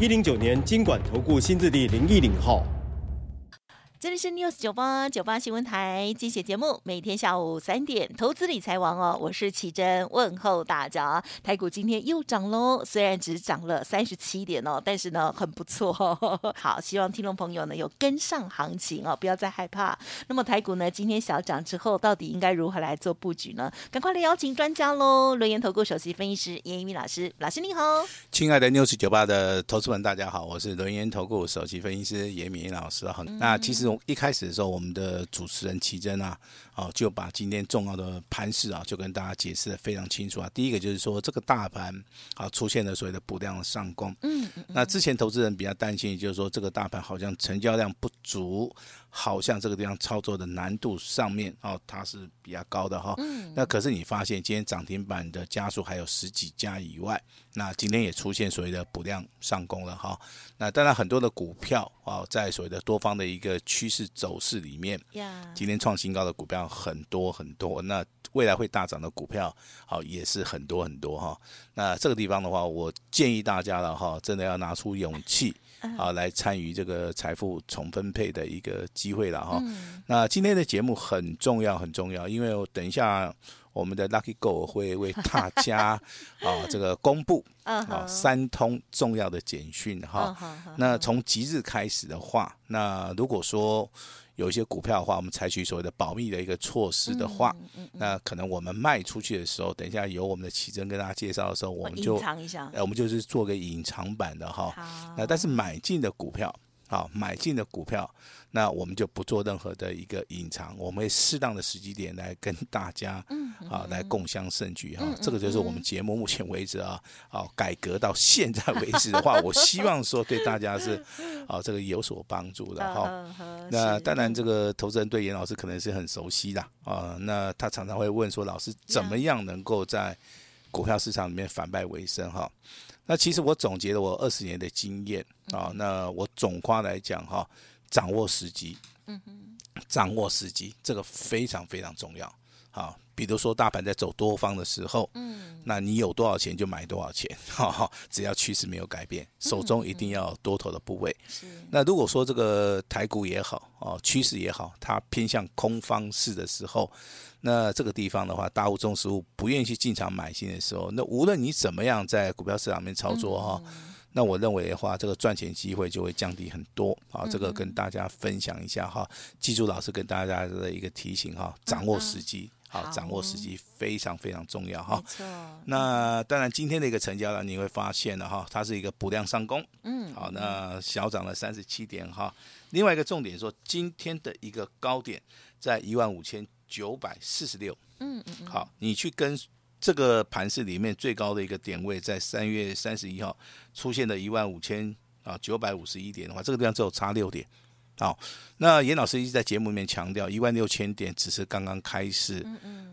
一零九年金管投顾新字第零一零号。这里是 News 九八九八新闻台，精选节目，每天下午三点，投资理财王哦，我是奇珍，问候大家。台股今天又涨喽，虽然只涨了三十七点哦，但是呢很不错哦。好，希望听众朋友呢有跟上行情哦，不要再害怕。那么台股呢今天小涨之后，到底应该如何来做布局呢？赶快来邀请专家喽！轮研投顾首席分析师严一民老师，老师你好。亲爱的 News 九八的投资们，大家好，我是轮研投顾首席分析师严一民老师。好、嗯，那其实。从一开始的时候，我们的主持人奇珍啊，哦，就把今天重要的盘势啊，就跟大家解释的非常清楚啊。第一个就是说，这个大盘啊出现了所谓的补量的上攻。嗯，那之前投资人比较担心，就是说这个大盘好像成交量不足。好像这个地方操作的难度上面哦，它是比较高的哈。嗯。那可是你发现今天涨停板的家数还有十几家以外，那今天也出现所谓的补量上攻了哈。那当然很多的股票啊，在所谓的多方的一个趋势走势里面，今天创新高的股票很多很多。那未来会大涨的股票，好也是很多很多哈。那这个地方的话，我建议大家了哈，真的要拿出勇气。啊，来参与这个财富重分配的一个机会了哈。那今天的节目很重要，很重要，因为我等一下我们的 Lucky Go 会为大家 啊这个公布啊三通重要的简讯哈。那从即日开始的话，那如果说。有一些股票的话，我们采取所谓的保密的一个措施的话，那可能我们卖出去的时候，等一下由我们的奇珍跟大家介绍的时候，我们就隐藏一下，呃，我们就是做个隐藏版的哈。那但是买进的股票，好，买进的股票。那我们就不做任何的一个隐藏，我们会适当的时机点来跟大家，啊，来共襄盛举哈。这个就是我们节目目前为止啊，啊，改革到现在为止的话，我希望说对大家是 啊，这个有所帮助的哈。那当然，这个投资人对严老师可能是很熟悉的啊。那他常常会问说，老师怎么样能够在股票市场里面反败为胜哈？那其实我总结了我二十年的经验啊，那我总夸来讲哈。掌握时机，嗯哼，掌握时机，这个非常非常重要。好，比如说大盘在走多方的时候，嗯，那你有多少钱就买多少钱，哈哈，只要趋势没有改变，手中一定要多头的部位。是。那如果说这个台股也好，哦，趋势也好，它偏向空方式的时候，那这个地方的话，大户中实物不愿意去进场买进的时候，那无论你怎么样在股票市场里面操作，哈。那我认为的话，这个赚钱机会就会降低很多啊！这个跟大家分享一下哈，记住老师跟大家的一个提醒哈，掌握时机，好，掌握时机非常非常重要哈。那当然，今天的一个成交量你会发现了哈，它是一个补量上攻，嗯，好，那小涨了三十七点哈。另外一个重点说，今天的一个高点在一万五千九百四十六，嗯嗯，好，你去跟。这个盘市里面最高的一个点位，在三月三十一号出现的一万五千啊九百五十一点的话，这个地方只有差六点。好，那严老师一直在节目里面强调，一万六千点只是刚刚开始。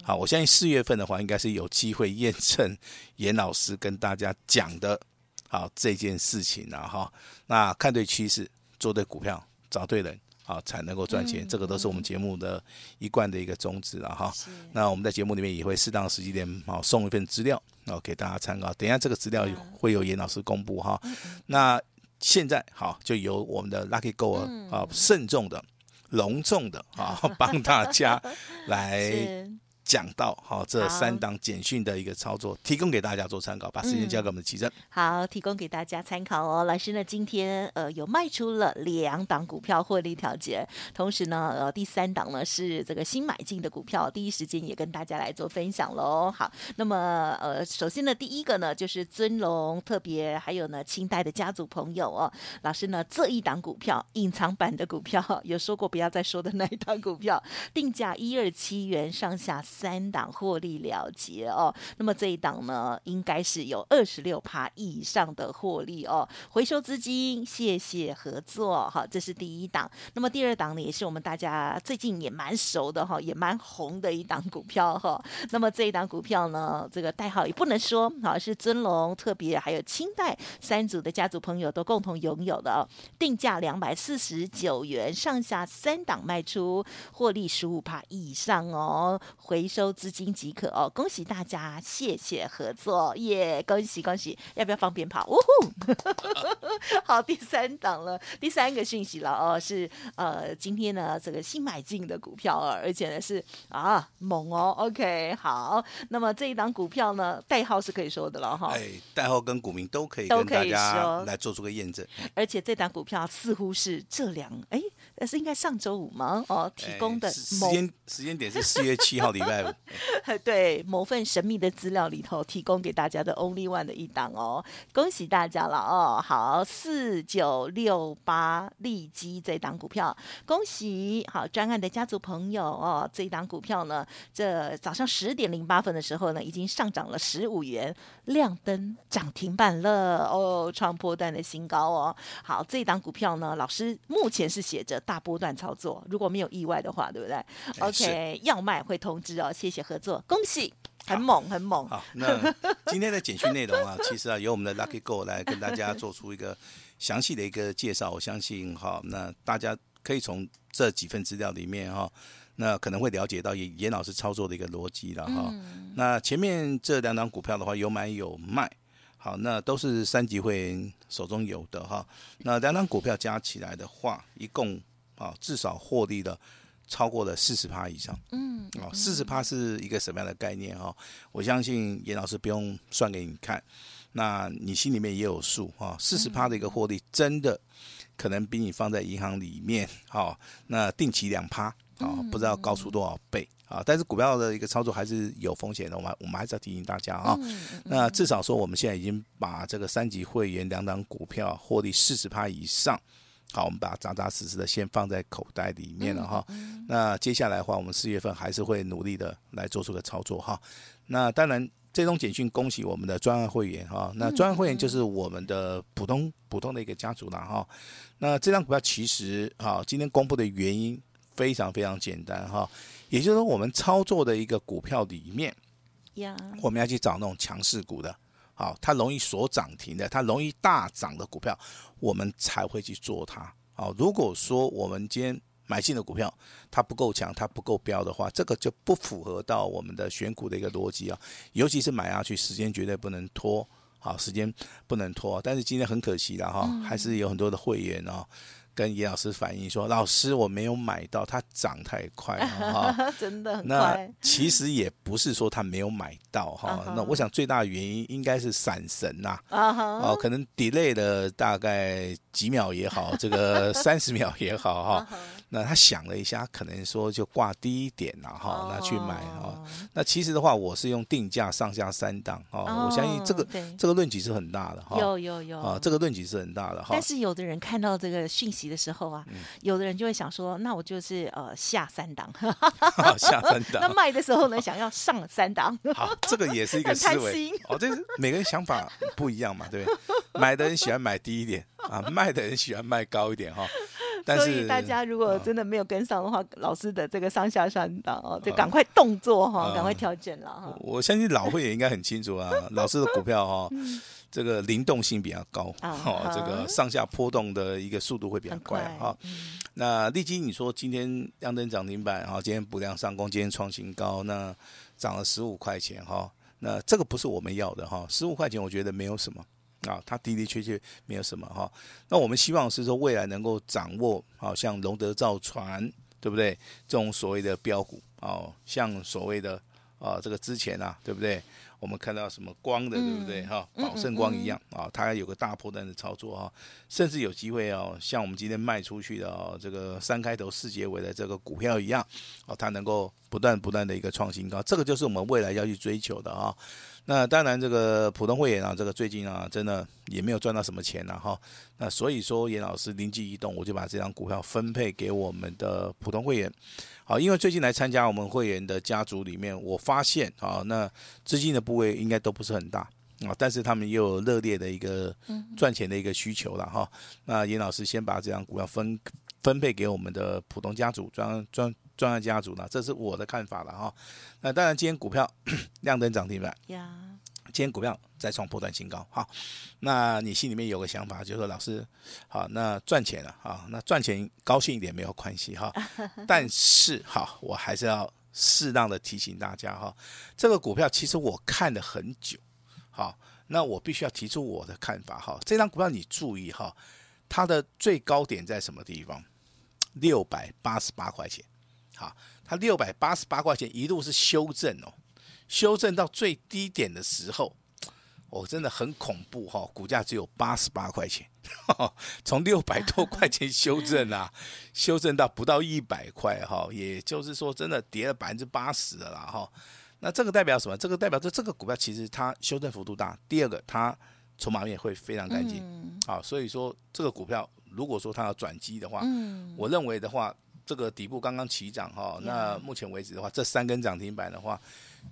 好，我相信四月份的话，应该是有机会验证严老师跟大家讲的，好这件事情了哈。那看对趋势，做对股票，找对人。好，才能够赚钱，嗯，这个都是我们节目的一贯的一个宗旨了哈。那我们在节目里面也会适当时机点，好送一份资料，然后给大家参考。等一下这个资料会有严老师公布哈。那现在好，就由我们的 Lucky Go 啊，慎重的、隆重的啊，帮大家来。讲到好，这三档简讯的一个操作，提供给大家做参考。把时间交给我们的奇珍。好，提供给大家参考哦。老师呢，今天呃有卖出了两档股票获利调节，同时呢，呃第三档呢是这个新买进的股票，第一时间也跟大家来做分享喽。好，那么呃首先呢，第一个呢就是尊龙特别，还有呢清代的家族朋友哦。老师呢这一档股票隐藏版的股票有说过不要再说的那一档股票，定价一二七元上下。三档获利了结哦。那么这一档呢，应该是有二十六趴以上的获利哦。回收资金，谢谢合作，好，这是第一档。那么第二档呢，也是我们大家最近也蛮熟的哈，也蛮红的一档股票哈。那么这一档股票呢，这个代号也不能说，好，是尊龙特别还有清代三组的家族朋友都共同拥有的哦。定价两百四十九元，上下三档卖出，获利十五趴以上哦，回收资金即可哦。恭喜大家，谢谢合作，耶、yeah！恭喜恭喜，要不要放鞭炮？呜呼！好，第三档了，第三个讯息了哦，是呃，今天呢这个新买进的股票啊，而且呢是啊猛哦。OK，好，那么这一档股票呢，代号是可以说的了哈。哎，代号跟股民都可以跟大家来做出个验证。而且这档股票似乎是这两哎。那是应该上周五吗？哦，提供的时间时间点是四月七号礼拜五。对，某份神秘的资料里头提供给大家的 Only One 的一档哦，恭喜大家了哦。好，四九六八利基这档股票，恭喜好专案的家族朋友哦。这一档股票呢，这早上十点零八分的时候呢，已经上涨了十五元，亮灯涨停板了哦，创破段的新高哦。好，这一档股票呢，老师目前是写着。大波段操作，如果没有意外的话，对不对？OK，要卖会通知哦。谢谢合作，恭喜，很猛，很猛。好，那今天的简讯内容啊，其实啊，由我们的 Lucky Go 来跟大家做出一个详细的一个介绍。我相信哈，那大家可以从这几份资料里面哈，那可能会了解到严严老师操作的一个逻辑了哈。那前面这两档股票的话，有买有卖。好，那都是三级会员手中有的哈。那两档股票加起来的话，一共。啊，至少获利了超过了四十趴以上。嗯，啊，四十趴是一个什么样的概念哈？我相信严老师不用算给你看，那你心里面也有数哈。四十趴的一个获利，真的可能比你放在银行里面，哈，那定期两趴啊，不知道高出多少倍啊。但是股票的一个操作还是有风险的，我们我们还是要提醒大家啊。那至少说，我们现在已经把这个三级会员两档股票获利四十趴以上。好，我们把它扎扎实实的先放在口袋里面了哈。嗯嗯、那接下来的话，我们四月份还是会努力的来做出个操作哈。那当然，这种简讯恭喜我们的专案会员哈。那专案会员就是我们的普通普通的一个家族了哈。那这张股票其实哈，今天公布的原因非常非常简单哈，也就是说，我们操作的一个股票里面，我们要去找那种强势股的。好，它容易锁涨停的，它容易大涨的股票，我们才会去做它。好，如果说我们今天买进的股票它不够强，它不够标的话，这个就不符合到我们的选股的一个逻辑啊。尤其是买下去，时间绝对不能拖，好，时间不能拖。但是今天很可惜了哈，还是有很多的会员哦。跟叶老师反映说：“老师，我没有买到，它涨太快哈，真的很快。那其实也不是说他没有买到哈，那我想最大的原因应该是闪神呐，哦，可能 delay 了大概几秒也好，这个 三十秒也好哈。”那他想了一下，可能说就挂低一点了哈，那去买哈。那其实的话，我是用定价上下三档哦。我相信这个这个论据是很大的哈。有有有啊，这个论据是很大的哈。但是有的人看到这个讯息的时候啊，有的人就会想说，那我就是呃下三档，下三档。那卖的时候呢，想要上三档。好，这个也是一个思维哦。这是每个人想法不一样嘛，对不对？买的人喜欢买低一点 啊，卖的人喜欢卖高一点哈。所以大家如果真的没有跟上的话，老师的这个上下三档哦，就赶快动作哈，赶快调整了哈。我相信老会也应该很清楚啊，老师的股票哈，这个灵动性比较高，哦，这个上下波动的一个速度会比较快哈。那立基，你说今天亮灯涨停板哈，今天补量上攻，今天创新高，那涨了十五块钱哈，那这个不是我们要的哈，十五块钱我觉得没有什么。啊，它的的确确没有什么哈。那我们希望是说未来能够掌握，好像龙德造船，对不对？这种所谓的标股，哦，像所谓的啊这个之前啊，对不对？我们看到什么光的，对不对？哈，宝盛光一样啊，它有个大波段的操作哈，甚至有机会哦，像我们今天卖出去的哦，这个三开头四结尾的这个股票一样哦，它能够不断不断的一个创新高，这个就是我们未来要去追求的啊。那当然，这个普通会员啊，这个最近啊，真的也没有赚到什么钱了哈。那所以说，严老师灵机一动，我就把这张股票分配给我们的普通会员。好，因为最近来参加我们会员的家族里面，我发现啊，那资金的部位应该都不是很大啊，但是他们又有热烈的一个赚钱的一个需求了哈。那严老师先把这张股票分分配给我们的普通家族，专专。专业家族呢，这是我的看法了哈。那当然，今天股票 亮灯涨停板，今天股票再创波段新高哈。那你心里面有个想法，就是说老师，好，那赚钱了啊，那赚钱高兴一点没有关系哈。但是哈，我还是要适当的提醒大家哈，这个股票其实我看了很久，好，那我必须要提出我的看法哈。这张股票你注意哈，它的最高点在什么地方？六百八十八块钱。好，它六百八十八块钱一路是修正哦，修正到最低点的时候，哦，真的很恐怖哈，股价只有八十八块钱，从六百多块钱修正啊，修正到不到一百块哈，也就是说真的跌了百分之八十了啦哈。那这个代表什么？这个代表着这个股票其实它修正幅度大，第二个它筹码面会非常干净，好，所以说这个股票如果说它要转机的话，我认为的话。这个底部刚刚起涨哈，那目前为止的话，这三根涨停板的话，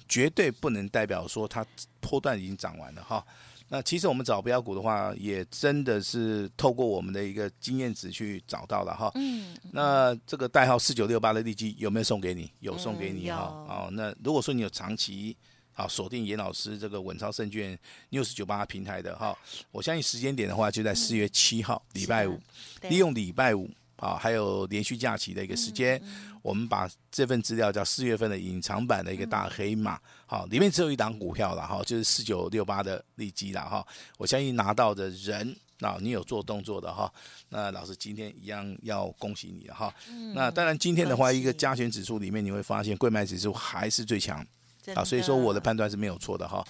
绝对不能代表说它波段已经涨完了哈。那其实我们找标股的话，也真的是透过我们的一个经验值去找到了哈。嗯。那这个代号四九六八的利基有没有送给你？有送给你哈。哦，那如果说你有长期好锁定严老师这个稳操胜券 News 九八平台的哈，我相信时间点的话就在四月七号礼拜五，利用礼拜五。啊，还有连续假期的一个时间，我们把这份资料叫四月份的隐藏版的一个大黑马，好，里面只有一档股票了哈，就是四九六八的利基了哈。我相信拿到的人，那你有做动作的哈，那老师今天一样要恭喜你了哈。那当然今天的话，一个加权指数里面你会发现，贵买指数还是最强啊，所以说我的判断是没有错的哈。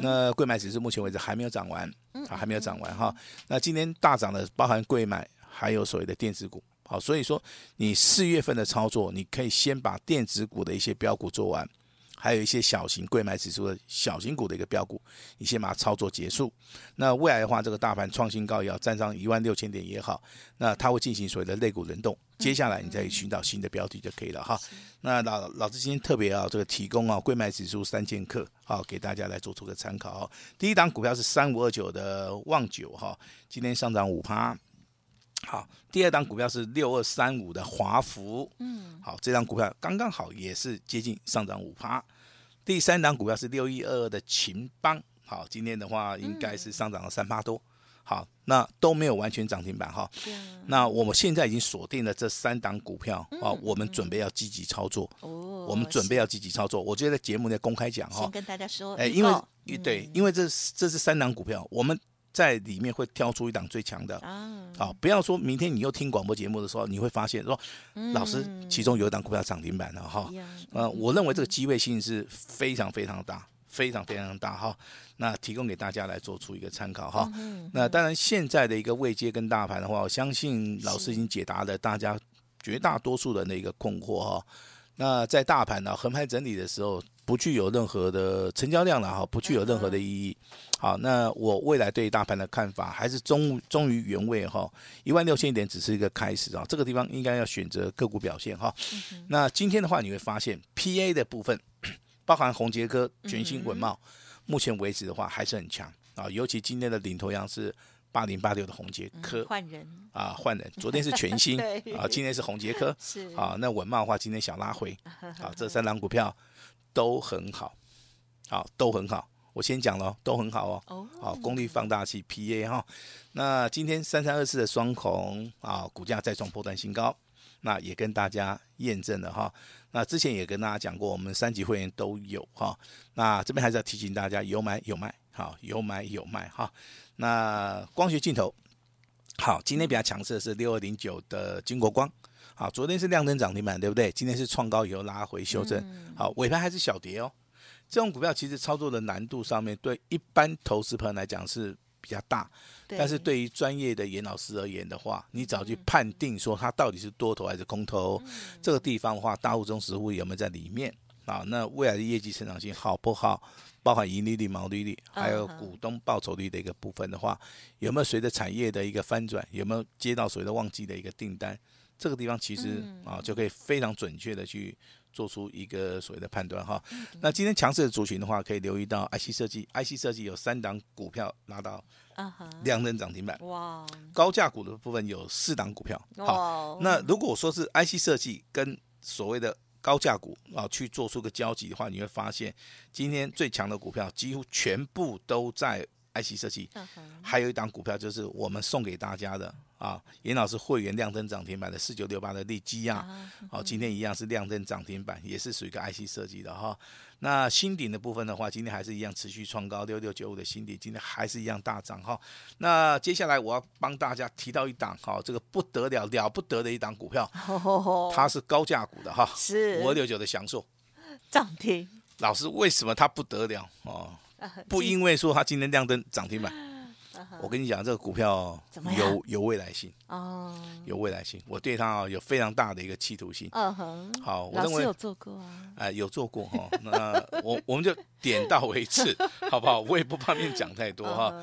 那贵买指数目前为止还没有涨完啊，还没有涨完哈。那今天大涨的包含贵买，还有所谓的电子股。好，所以说你四月份的操作，你可以先把电子股的一些标股做完，还有一些小型柜买指数的小型股的一个标股，你先把它操作结束。那未来的话，这个大盘创新高也要站上一万六千点也好，那它会进行所谓的类股轮动。接下来你再寻找新的标的就可以了哈。那老老师今天特别要这个提供啊，柜买指数三剑客，好给大家来做出个参考。第一档股票是三五二九的旺九哈，今天上涨五趴。好，第二档股票是六二三五的华孚，嗯，好，这档股票刚刚好也是接近上涨五趴。第三档股票是六一二二的秦邦，好，今天的话应该是上涨了三趴多。好，那都没有完全涨停板哈。那我们现在已经锁定了这三档股票，啊，我们准备要积极操作。哦，我们准备要积极操作。我觉得在节目内公开讲哈，先跟大家说，哎，因为对，因为这这是三档股票，我们。在里面会挑出一档最强的。啊，好，不要说明天你又听广播节目的时候，你会发现说，老师其中有一档股票涨停板了哈，呃，我认为这个机会性是非常非常大，非常非常大哈，那提供给大家来做出一个参考哈。那当然现在的一个位阶跟大盘的话，我相信老师已经解答了大家绝大多数人的一个困惑哈。那在大盘呢横盘整理的时候，不具有任何的成交量了哈，不具有任何的意义。好，那我未来对大盘的看法还是忠忠于原位哈，一万六千点只是一个开始啊，这个地方应该要选择个股表现哈。那今天的话，你会发现 PA 的部分，包含红杰科、全新稳茂，目前为止的话还是很强。啊，尤其今天的领头羊是八零八六的红杰科，换人。啊，换人，昨天是全新 啊，今天是红杰科，是。啊，那文茂的话今天小拉回，啊，这三档股票都很好，好，都很好。我先讲了，都很好哦。好，功率放大器 PA 哈。那今天三三二四的双孔啊，股价再创波段新高，那也跟大家验证了哈。那之前也跟大家讲过，我们三级会员都有哈。那这边还是要提醒大家，有买有卖，好，有买有卖哈。那光学镜头，好，今天比较强势的是六二零九的金国光，好，昨天是亮灯涨停板，对不对？今天是创高以后拉回修正，好，尾盘还是小跌哦。这种股票其实操作的难度上面，对一般投资朋友来讲是比较大，但是对于专业的严老师而言的话，你只要去判定说它到底是多头还是空头，这个地方的话，大户中实户有没有在里面啊？那未来的业绩成长性好不好？包含盈利率、毛利率，还有股东报酬率的一个部分的话，有没有随着产业的一个翻转，有没有接到所谓的旺季的一个订单？这个地方其实啊，就可以非常准确的去做出一个所谓的判断哈。那今天强势的族群的话，可以留意到 IC 设计，IC 设计有三档股票拿到亮灯涨停板。哇！高价股的部分有四档股票。好，那如果说是 IC 设计跟所谓的高价股啊去做出个交集的话，你会发现今天最强的股票几乎全部都在 IC 设计。还有一档股票就是我们送给大家的。啊，严老师会员亮灯涨停板的四九六八的利基亚，好，今天一样是亮灯涨停板，也是属于一个 IC 设计的哈。那新顶的部分的话，今天还是一样持续创高，六六九五的新顶今天还是一样大涨哈。那接下来我要帮大家提到一档哈，这个不得了了不得的一档股票，它是高价股的哈，是五二六九的祥硕涨停。老师为什么它不得了哦？不因为说它今天亮灯涨停板。我跟你讲，这个股票有有未来性哦，有未来性。我对它啊有非常大的一个企图心。嗯哼，好，我认为有做过啊，哎，有做过哈。那我我们就点到为止，好不好？我也不方便讲太多哈。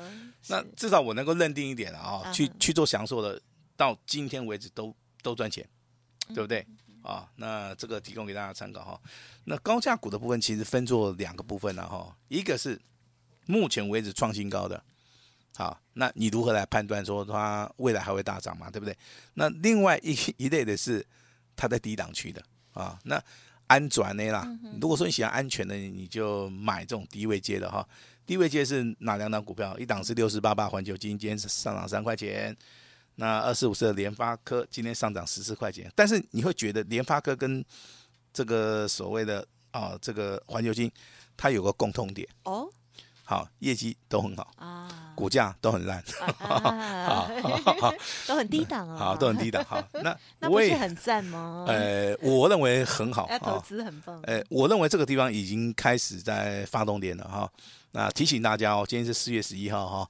那至少我能够认定一点啊，去去做享受的，到今天为止都都赚钱，对不对？啊，那这个提供给大家参考哈。那高价股的部分其实分作两个部分了哈，一个是目前为止创新高的。好，那你如何来判断说它未来还会大涨嘛？对不对？那另外一 一类的是它在低档区的啊。那安转的啦，如果说你喜欢安全的，你就买这种低位接的哈。低位接是哪两档股票？一档是六四八八环球金，今天是上涨三块钱。那二四五四的联发科今天上涨十四块钱。但是你会觉得联发科跟这个所谓的啊这个环球金，它有个共通点哦。好，业绩都很好啊，股价都很烂，都很低档哦。好，都很低档。好，那那不是很赞吗？呃，我认为很好，投资很棒。呃，我认为这个地方已经开始在发动点了哈。那提醒大家哦，今天是四月十一号哈，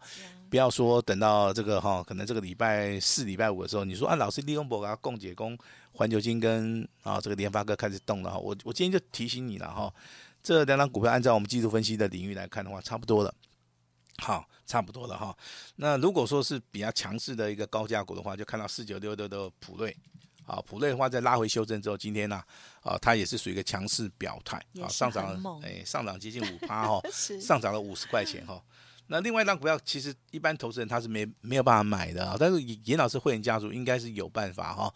不要说等到这个哈，可能这个礼拜四、礼拜五的时候，你说啊，老师利用博啊，共解工环球金跟啊这个联发科开始动了哈，我我今天就提醒你了哈。这两档股票按照我们技术分析的领域来看的话，差不多了，好，差不多了哈。那如果说是比较强势的一个高价股的话，就看到四九六六的普瑞，啊，普瑞的话在拉回修正之后，今天呢，啊，它也是属于一个强势表态，啊，上涨了，哎，上涨接近五趴哈，上涨了五十块钱哈。那另外一档股票，其实一般投资人他是没没有办法买的啊，但是严老师会员家族应该是有办法哈。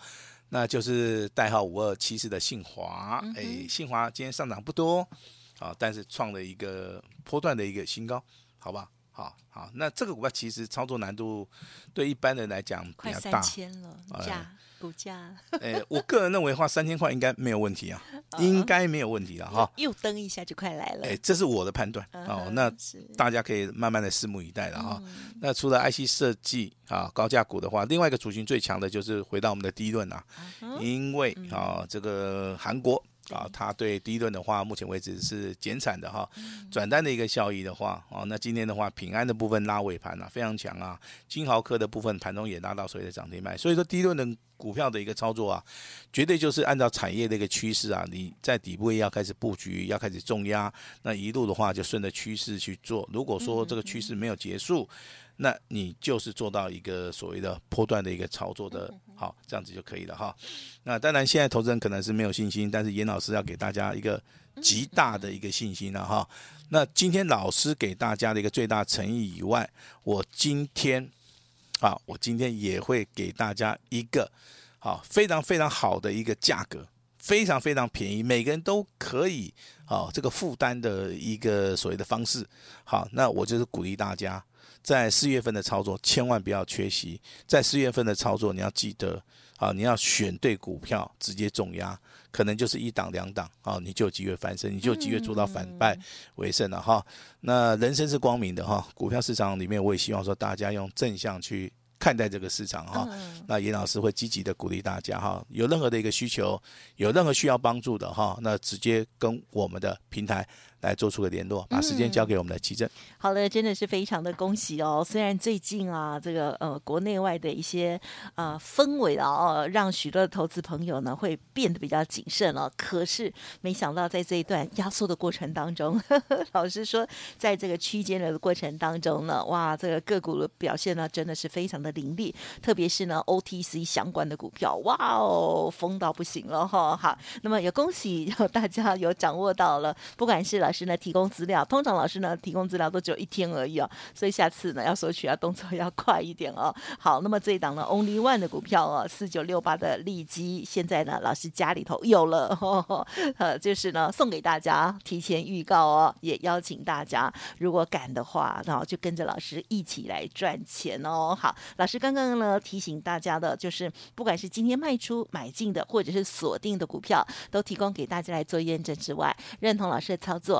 那就是代号五二七四的信华，哎，信华今天上涨不多。啊，但是创了一个波段的一个新高，好吧？好好，那这个股票其实操作难度对一般人来讲比较大，快三千了，价股价。哎，我个人认为的话，三千块应该没有问题啊，应该没有问题了哈。又登一下就快来了，哎，这是我的判断哦。那大家可以慢慢的拭目以待了哈。那除了 IC 设计啊高价股的话，另外一个族群最强的就是回到我们的第一轮啊，因为啊这个韩国。啊，它对第一轮的话，目前为止是减产的哈，转单的一个效益的话，哦，那今天的话，平安的部分拉尾盘啊，非常强啊，金豪科的部分盘中也拉到所谓的涨停板，所以说第一轮的股票的一个操作啊，绝对就是按照产业的一个趋势啊，你在底部要开始布局，要开始重压，那一路的话就顺着趋势去做，如果说这个趋势没有结束。那你就是做到一个所谓的波段的一个操作的，好，这样子就可以了哈。那当然，现在投资人可能是没有信心，但是严老师要给大家一个极大的一个信心了哈。那今天老师给大家的一个最大诚意以外，我今天啊，我今天也会给大家一个好非常非常好的一个价格，非常非常便宜，每个人都可以啊这个负担的一个所谓的方式。好，那我就是鼓励大家。在四月份的操作，千万不要缺席。在四月份的操作，你要记得啊，你要选对股票，直接重压，可能就是一档两档啊，你就有机会翻身，你就有机会做到反败为胜了哈。那人生是光明的哈，股票市场里面，我也希望说大家用正向去看待这个市场哈。那严老师会积极的鼓励大家哈，有任何的一个需求，有任何需要帮助的哈，那直接跟我们的平台来做出个联络，把时间交给我们的奇珍。好了，真的是非常的恭喜哦！虽然最近啊，这个呃国内外的一些呃氛围啊，哦，让许多的投资朋友呢会变得比较谨慎了，哦。可是没想到在这一段压缩的过程当中，呵 呵老实说，在这个区间的过程当中呢，哇，这个个股的表现呢真的是非常的凌厉，特别是呢 OTC 相关的股票，哇哦，疯到不行了哈！好，那么也恭喜 大家有掌握到了，不管是老老师呢提供资料，通常老师呢提供资料都只有一天而已哦，所以下次呢要索取啊动作要快一点哦。好，那么这一档呢 Only One 的股票哦，四九六八的利基，现在呢老师家里头有了，呵 呵呃，就是呢送给大家提前预告哦，也邀请大家如果敢的话，然后就跟着老师一起来赚钱哦。好，老师刚刚呢提醒大家的就是，不管是今天卖出买进的，或者是锁定的股票，都提供给大家来做验证之外，认同老师的操作。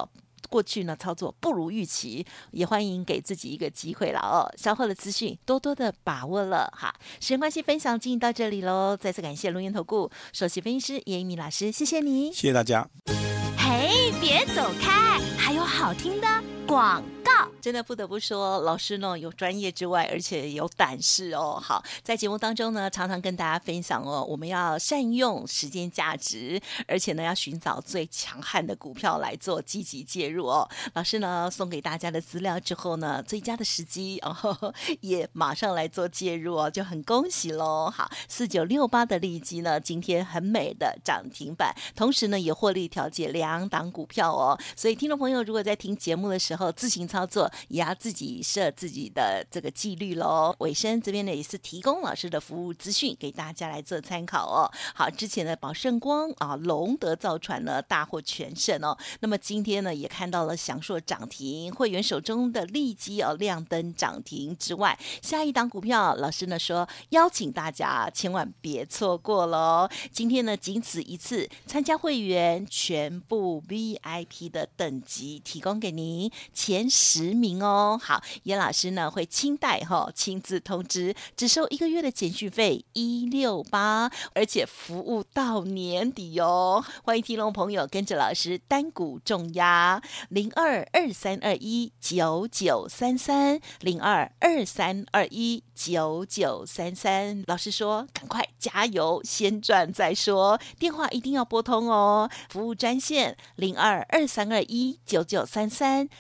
过去呢，操作不如预期，也欢迎给自己一个机会了哦。稍后的资讯多多的把握了哈。时间关系，分享进行到这里喽。再次感谢龙岩投顾首席分析师叶一鸣老师，谢谢你，谢谢大家。嘿，别走开，还有好听的广告。真的不得不说，老师呢有专业之外，而且有胆识哦。好，在节目当中呢，常常跟大家分享哦，我们要善用时间价值，而且呢要寻找最强悍的股票来做积极介入哦。老师呢送给大家的资料之后呢，最佳的时机哦 也马上来做介入哦，就很恭喜喽。好，四九六八的利基呢，今天很美的涨停板，同时呢也获利调节两档股票哦。所以听众朋友如果在听节目的时候自行操作。也要自己设自己的这个纪律喽。尾声这边呢也是提供老师的服务资讯给大家来做参考哦。好，之前的宝盛光啊、龙德造船呢大获全胜哦。那么今天呢也看到了祥硕涨停，会员手中的利基哦亮灯涨停之外，下一档股票老师呢说邀请大家千万别错过喽。今天呢仅此一次，参加会员全部 VIP 的等级提供给您前十名哦，好，严老师呢会亲带哈，亲自通知，只收一个月的简讯费一六八，而且服务到年底哦。欢迎听众朋友跟着老师单股重压零二二三二一九九三三零二二三二一九九三三。老师说，赶快加油，先赚再说，电话一定要拨通哦。服务专线零二二三二一九九三三